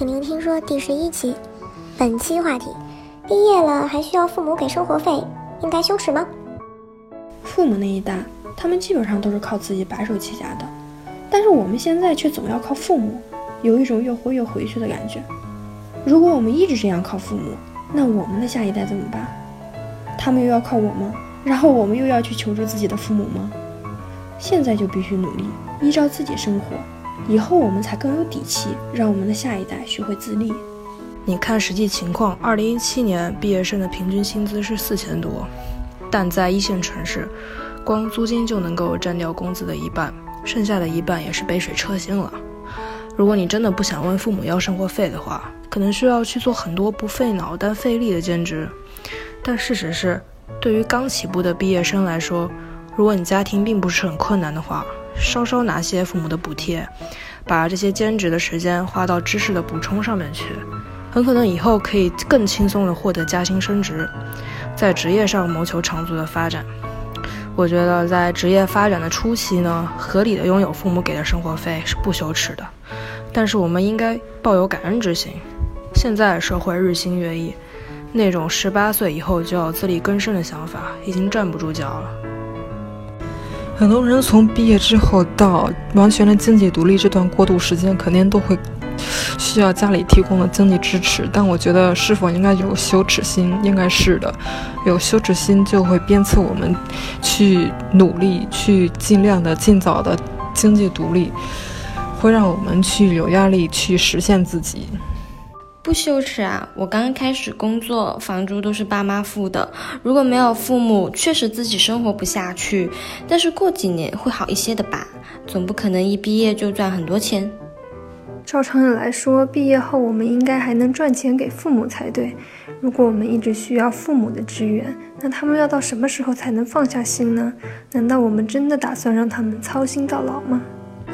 迎来到听说第十一期。本期话题：毕业了还需要父母给生活费，应该羞耻吗？父母那一代，他们基本上都是靠自己白手起家的，但是我们现在却总要靠父母，有一种越活越回去的感觉。如果我们一直这样靠父母，那我们的下一代怎么办？他们又要靠我吗？然后我们又要去求助自己的父母吗？现在就必须努力，依照自己生活。以后我们才更有底气，让我们的下一代学会自立。你看实际情况，二零一七年毕业生的平均薪资是四千多，但在一线城市，光租金就能够占掉工资的一半，剩下的一半也是杯水车薪了。如果你真的不想问父母要生活费的话，可能需要去做很多不费脑但费力的兼职。但事实是，对于刚起步的毕业生来说，如果你家庭并不是很困难的话，稍稍拿些父母的补贴，把这些兼职的时间花到知识的补充上面去，很可能以后可以更轻松的获得加薪升职，在职业上谋求长足的发展。我觉得在职业发展的初期呢，合理的拥有父母给的生活费是不羞耻的，但是我们应该抱有感恩之心。现在社会日新月异，那种十八岁以后就要自力更生的想法已经站不住脚了。很多人从毕业之后到完全的经济独立这段过渡时间，肯定都会需要家里提供的经济支持。但我觉得，是否应该有羞耻心？应该是的。有羞耻心就会鞭策我们去努力，去尽量的尽早的经济独立，会让我们去有压力去实现自己。不羞耻啊！我刚开始工作，房租都是爸妈付的。如果没有父母，确实自己生活不下去。但是过几年会好一些的吧？总不可能一毕业就赚很多钱。照常理来说，毕业后我们应该还能赚钱给父母才对。如果我们一直需要父母的支援，那他们要到什么时候才能放下心呢？难道我们真的打算让他们操心到老吗？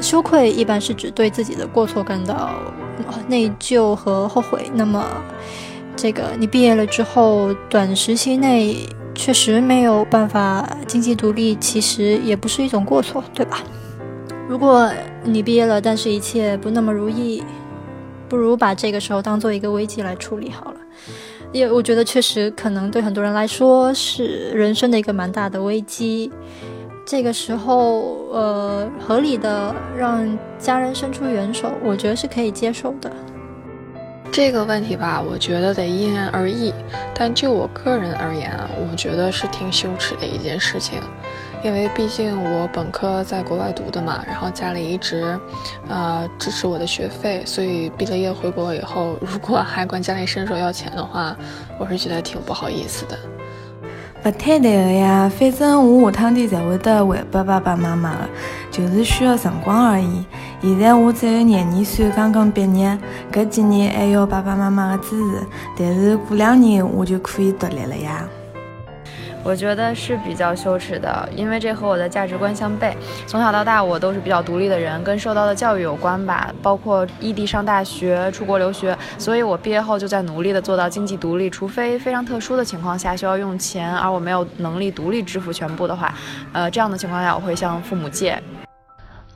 羞愧一般是指对自己的过错感到内疚和后悔。那么，这个你毕业了之后，短时期内确实没有办法经济独立，其实也不是一种过错，对吧？如果你毕业了，但是一切不那么如意，不如把这个时候当做一个危机来处理好了。也我觉得确实可能对很多人来说是人生的一个蛮大的危机。这个时候，呃，合理的让家人伸出援手，我觉得是可以接受的。这个问题吧，我觉得得因人而异。但就我个人而言啊，我觉得是挺羞耻的一件事情，因为毕竟我本科在国外读的嘛，然后家里一直，呃，支持我的学费，所以毕了业回国以后，如果还管家里伸手要钱的话，我是觉得挺不好意思的。不太难的呀，反正我下趟天才会得还给爸爸妈妈的，就是需要辰光而已。现在我只有廿二岁，刚刚毕业，搿几年还要爸爸妈妈的支持，但是过两年我就可以独立了呀。我觉得是比较羞耻的，因为这和我的价值观相悖。从小到大，我都是比较独立的人，跟受到的教育有关吧，包括异地上大学、出国留学，所以我毕业后就在努力的做到经济独立。除非非常特殊的情况下需要用钱，而我没有能力独立支付全部的话，呃，这样的情况下我会向父母借。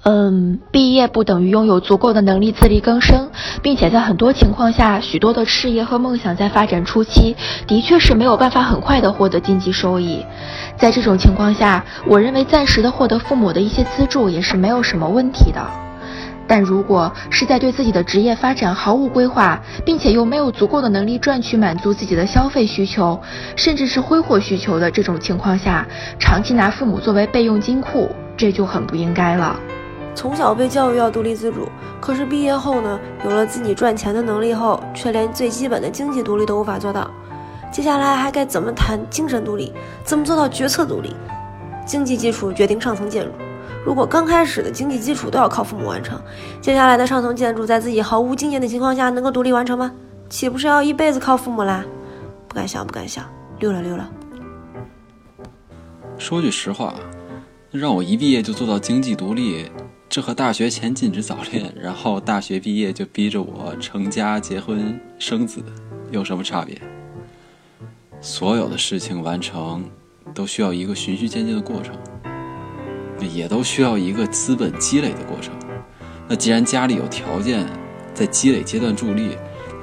嗯，毕业不等于拥有足够的能力自力更生，并且在很多情况下，许多的事业和梦想在发展初期的确是没有办法很快的获得经济收益。在这种情况下，我认为暂时的获得父母的一些资助也是没有什么问题的。但如果是在对自己的职业发展毫无规划，并且又没有足够的能力赚取满足自己的消费需求，甚至是挥霍需求的这种情况下，长期拿父母作为备用金库，这就很不应该了。从小被教育要独立自主，可是毕业后呢，有了自己赚钱的能力后，却连最基本的经济独立都无法做到。接下来还该怎么谈精神独立？怎么做到决策独立？经济基础决定上层建筑。如果刚开始的经济基础都要靠父母完成，接下来的上层建筑在自己毫无经验的情况下能够独立完成吗？岂不是要一辈子靠父母啦？不敢想，不敢想，溜了溜了。说句实话，让我一毕业就做到经济独立。这和大学前禁止早恋，然后大学毕业就逼着我成家、结婚、生子，有什么差别？所有的事情完成都需要一个循序渐进的过程，也都需要一个资本积累的过程。那既然家里有条件，在积累阶段助力，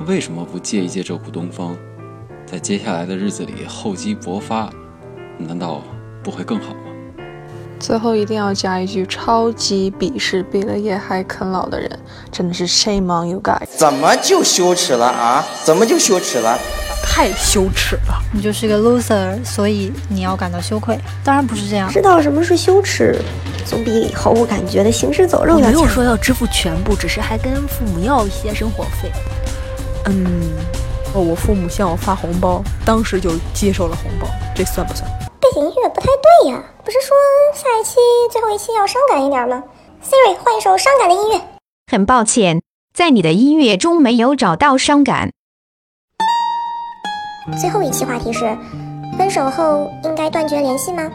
为什么不借一借这股东风，在接下来的日子里厚积薄发，难道不会更好吗？最后一定要加一句：超级鄙视毕了业还啃老的人，真的是 shame on you guys！怎么就羞耻了啊？怎么就羞耻了？太羞耻了！你就是个 loser，所以你要感到羞愧。当然不是这样。知道什么是羞耻，总比毫无感觉的行尸走肉要强。没有说要支付全部，只是还跟父母要一些生活费。嗯，哦，我父母向我发红包，当时就接受了红包，这算不算？背景音乐不太对呀，不是说下一期最后一期要伤感一点吗？Siri 换一首伤感的音乐。很抱歉，在你的音乐中没有找到伤感。最后一期话题是：分手后应该断绝联系吗？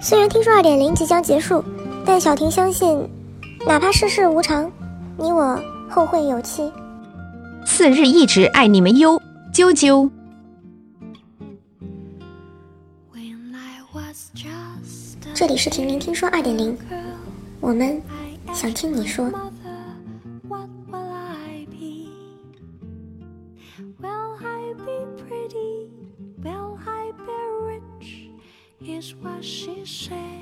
虽然听说二点零即将结束，但小婷相信，哪怕世事无常，你我后会有期。次日一直爱你们哟，啾啾。这里是婷婷听说二点零，我们想听你说。is what she said.